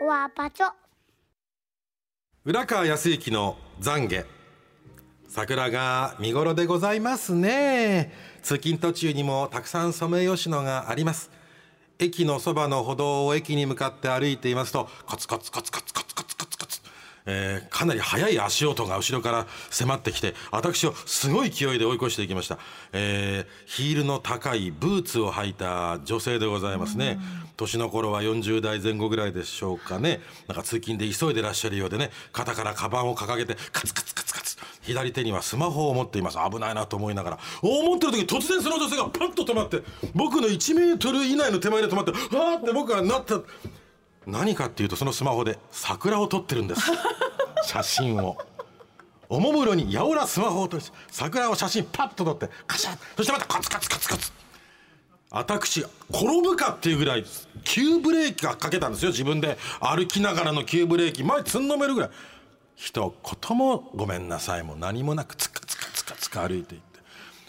オアパチョ浦川康之の懺悔。桜が見頃でございますね。通勤途中にもたくさんソメイヨシノがあります。駅のそばの歩道を駅に向かって歩いていますとコツコツコツコツコツコツえーかなり速い足音が後ろから迫ってきて私をすごい勢いで追い越していきました、えーヒールの高いブーツを履いた女性でございますね。年の頃は40代前後ぐらいでしょうかね。なんか通勤で急いでらっしゃるようでね肩からカバンを掲げてカツカツカツカツ左手にはスマホを持っています。危ないなと思いながら。思ってる時突然その女性がパッと止まって僕の1メートル以内の手前で止まってわーって僕がなった。何かっていうとそのスマホで桜を撮ってるんです。写真を。おもむろにやおらスマホをとして桜を写真パッと撮ってカシャッ。そしてまたカツカツカツカツ。私転ぶかっていうぐらい急ブレーキがかけたんですよ。自分で。歩きながらの急ブレーキ。前つんのめるぐらい。一言もごめんなさい。も何もなくツカツカツカツカ歩いていって。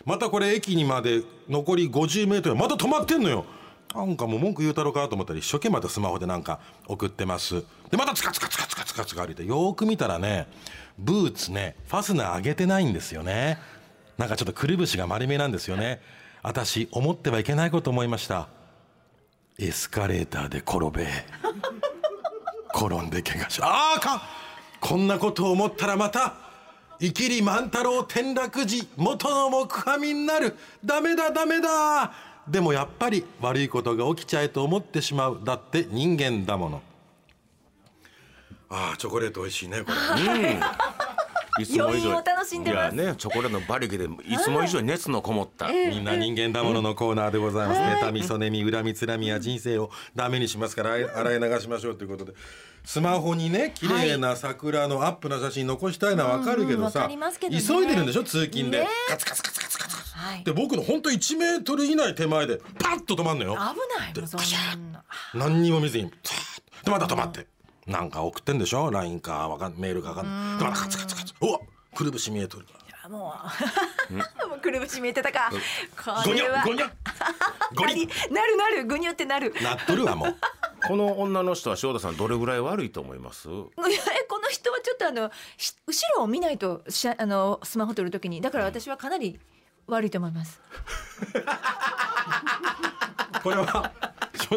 またこれ駅にまで残り50メートル。また止まってんのよなんかもう文句言うたろうかと思ったら一生懸命またスマホでなんか送ってます。でまたツカツカツカツカツカツカ歩いてよーく見たらねブーツねファスナー上げてないんですよねなんかちょっとくるぶしが丸めなんですよね私思ってはいけないこと思いましたエスカレーターで転べ転んで怪我しああかこんなことを思ったらまた生きり万太郎転落時元の木阿弥になるダメだダメだでもやっぱり悪いことが起きちゃえと思ってしまう。だって人間だもの。ああチョコレート美味しいねこれいつも以上余韻を楽しんでます。いやねチョコレートの馬力でいつも以上に熱のこもった、みんな人間だもののコーナーでございます。妬み、そねみ、恨み、つらみや人生をダメにしますから、洗い流しましょうということで。スマホにね、綺麗な桜のアップな写真残したいのはわかるけどさ、急いでるんでしょ、通勤でね。カツカツカツカツカツ。で、僕の本当1メートル以内手前で、パッと止まんのよ。危ない。のそんな。何にも見ずに、で、また止まって。なんか送ってんでしょ ?LINE か、わかん、メールかわかんない。で、またカツカツカツ。うわくるぶし見えとる。もう もうくるぶし見えてたかこゴニれはャゴニャ ゴリなるなるぐにゅってなるなっとるわ、もう。この女の人は塩田さんどれぐらい悪いと思います？いやえこの人はちょっとあのし後ろを見ないとしゃあのスマホ撮るときにだから私はかなり悪いと思います。これは。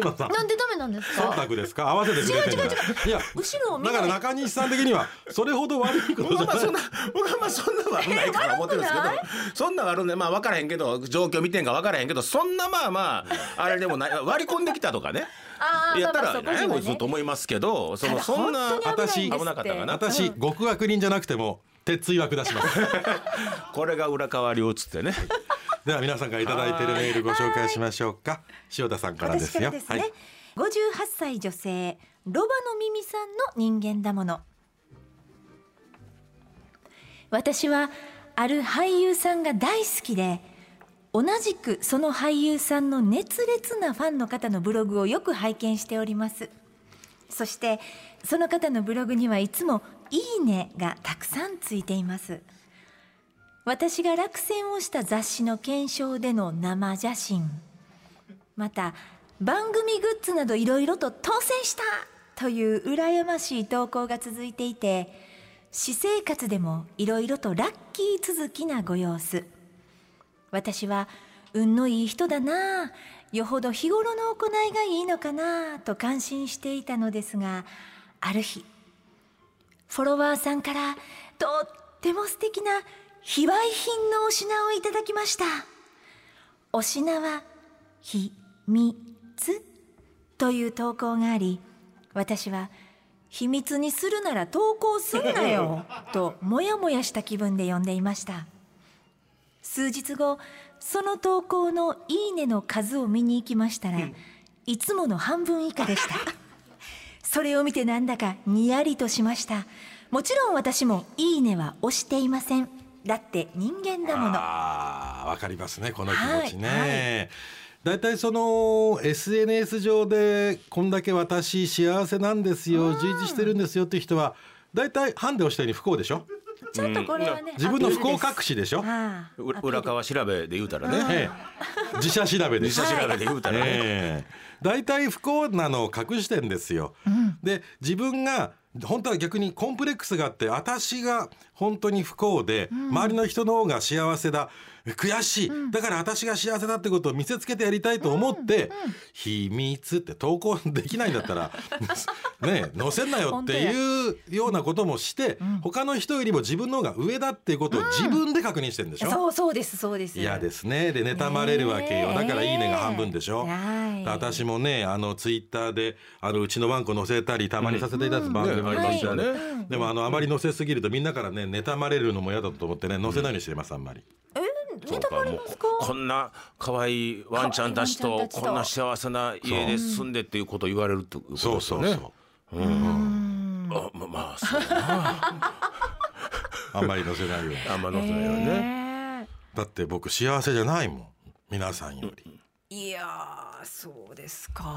なんでダメなんですか？忖度ですか？合わせてくれてんだ。いや後ろを見だない。から中西さん的にはそれほど悪いことじゃない。僕はまあそんな僕はまあそんな悪ないから思ってるんですけどそんな悪ねまあ分からへんけど状況見てんか分からへんけどそんなまあまああれでもない。割り込んできたとかね。やったら何やこいつと思いますけどそのそんなただ本当に危なかったかな。私極悪人じゃなくても鉄槌は下します。これが裏側流っつってね では皆さんからいただいているメールご紹介しましょうか。塩田さんからで私すよすね。はい。58歳女性ロバの耳さんの人間だもの。私はある俳優さんが大好きで同じくその俳優さんの熱烈なファンの方のブログをよく拝見しております。そしてその方のブログにはいつも「いいね」がたくさんついています私が落選をした雑誌の検証での生写真。また番組グッズなどいろいろと当選したという羨ましい投稿が続いていて私生活でもいろいろとラッキー続きなご様子。私は運のいい人だなあよほど日頃の行いがいいのかなあと感心していたのですがある日フォロワーさんからとっても素敵な非売品のお品をいただきました。お品は秘密という投稿があり私は秘密にするなら投稿すんなよ ともやもやした気分で読んでいました。数日後その投稿の「いいね」の数を見に行きましたら、いつもの半分以下でした。それを見てなんだかにやりとしました。もちろん私も「いいね」は押していませんだって人間だもの。あーわかりますねこの気持ちね、はいだい。たいその SNS 上でこんだけ私幸せなんですよ充実してるんですよっていう人はだいたいハンデをしたように不幸でしょ？ちょっとこれはね、自分の不幸隠しでしょ、ああう裏側調べで言うたらね。ええ、自社調べで。自社調べで言うたらね、ええ。大体不幸なのを隠してんですよ、で自分が本当は逆にコンプレックスがあって私が本当に不幸で、周りの人の方が幸せだ悔しい、だから私が幸せだってことを見せつけてやりたいと思って「秘密」って投稿できないんだったら ね載せんなよっていうようなこともして、他の人よりも自分の方が上だっていうことを自分で確認してるんでしょ、そうそうですそうです。嫌ですね。で妬まれるわけよ、だからいいねが半分でしょ、はい。私もねあのツイッターであのうちのワンコ載せたりたまにさせていただく番組もありますよね、はい。でもあのあまり載せすぎるとみんなからね妬まれるのも嫌だと思ってね載せないようにしてますあんまり。ネタバレますか？こんな可愛いワンちゃんたちと可愛いワンちゃんたちと。こんな幸せな家で住んでっていうことを言われるってことですそうよね。そう。そうあままあそうな。あんまり載せないように。あんま載せないよね。ねだって僕幸せじゃないもん。皆さんよりいやーそうですか。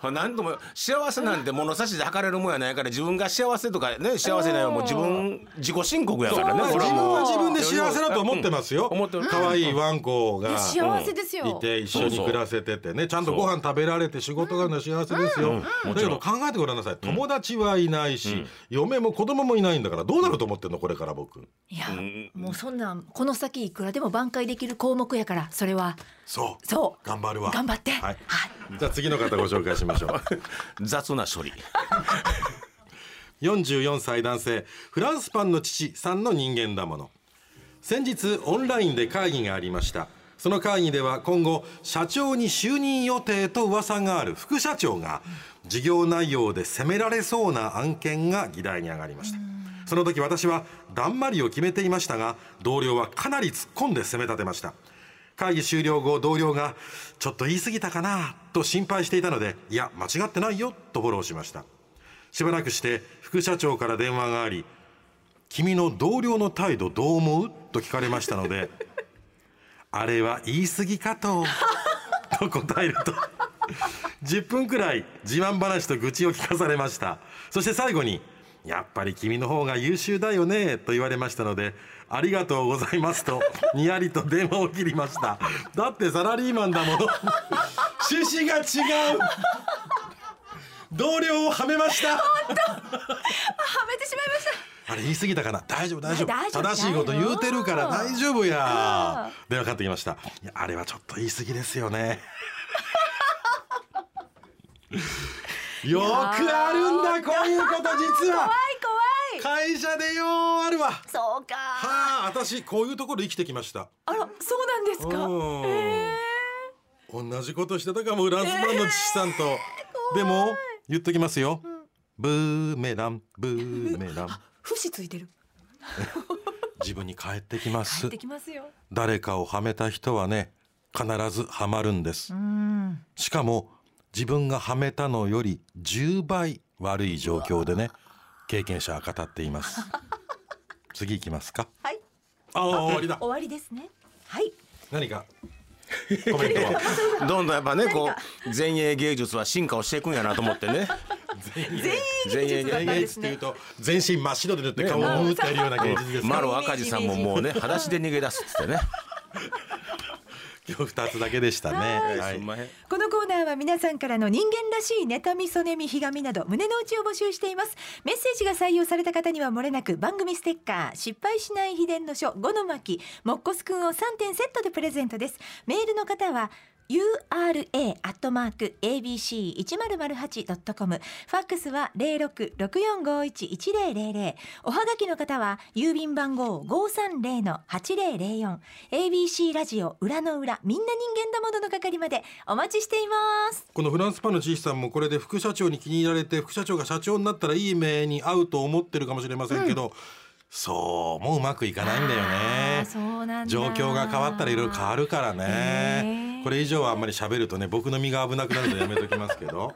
何とも幸せなんて物差しで測れるもんやないから自分が幸せとかね幸せないはもう自分自己申告やからね。まあ自これはもう。分は自分で幸せだと思ってますよ。うん。思ってる。可愛いワンコが幸せですよ。いて一緒に暮らせててねちゃんとご飯食べられて仕事があるのは幸せですよ。だけど考えてごらんなさい。友達はいないし嫁も子供もいないんだからどうなると思ってんのこれから僕。いやもうそんなんこの先いくらでも挽回できる項目やからそれはそう。そう。頑張るわ。頑張って。はい。じゃあ次の方ご紹介しましょう。雑な処理。44歳男性。フランスパンの父さんの人間だもの。先日オンラインで会議がありました。その会議では今後社長に就任予定と噂がある。副社長が事業内容で責められそうな案件が議題に上がりました。その時私はだんまりを決めていましたが同僚はかなり突っ込んで責め立てました会議終了後同僚がちょっと言い過ぎたかな？と心配していたのでいや間違ってないよとフォローしました。しばらくして副社長から電話があり「君の同僚の態度どう思う?」と聞かれましたので「あれは言い過ぎかと」と答えると。10分くらい自慢話と愚痴を聞かされました。そして最後に「やっぱり君の方が優秀だよね」と言われましたので「ありがとうございます」と にやりと電話を切りました。だってサラリーマンだもの。趣旨が違う。同僚をはめました。はめてしまいました。あれ言い過ぎたかな。大丈夫大丈夫。正しいこと言うてるから大丈夫や。うん。電話かかってきました。いやあれはちょっと言い過ぎですよね よくあるんだこういうこと実は。怖い怖い。会社でようあるわ。はそうか。あ私こういうところ生きてきました。あらそうなんですか。うん。え同じことしてたかもフランスパンの父さんと、でも言っときますよ、ブーメランブーメラン。ー、節ついてる。自分に返ってきま帰すってきますよ。誰かをはめた人はね必ずはまるんです。うん。しかも自分がはめたのより10倍悪い状況でね経験者は語っています。次行きますか。はい。ああ終わりだ。終わりですね。はい。何か？コメントは？どんどんやっぱねこう前衛芸術は進化をしていくんやなと思ってね。前衛芸術っていうと全身真っ白で塗って顔をムーってやるような芸術ですマねロ赤字さんももうね裸足で逃げ出すっつってね。今日二つだけでしたね。はい。このコーナーは皆さんからの人間らしい妬みそねみひがみなど胸の内を募集しています。メッセージが採用された方には漏れなく番組ステッカー失敗しない秘伝の書5の巻もっこすくんを3点セットでプレゼントです。メールの方は ura アットマーク abc 一0 0 8ドットコム。ファックスは零六六四五一一零零零。おはがきの方は郵便番号五三零の八零零四。ABC ラジオ裏の裏みんな人間だものの係までお待ちしています。このフランスパンのチーさんもこれで副社長に気に入られて副社長が社長になったらいい目に遭うと思ってるかもしれませんけど、そうもううまくいかないんだよねそうなんだ状況が変わったらいろいろ変わるからへねーこれ以上はあんまり喋るとね僕の身が危なくなるのでやめときますけど。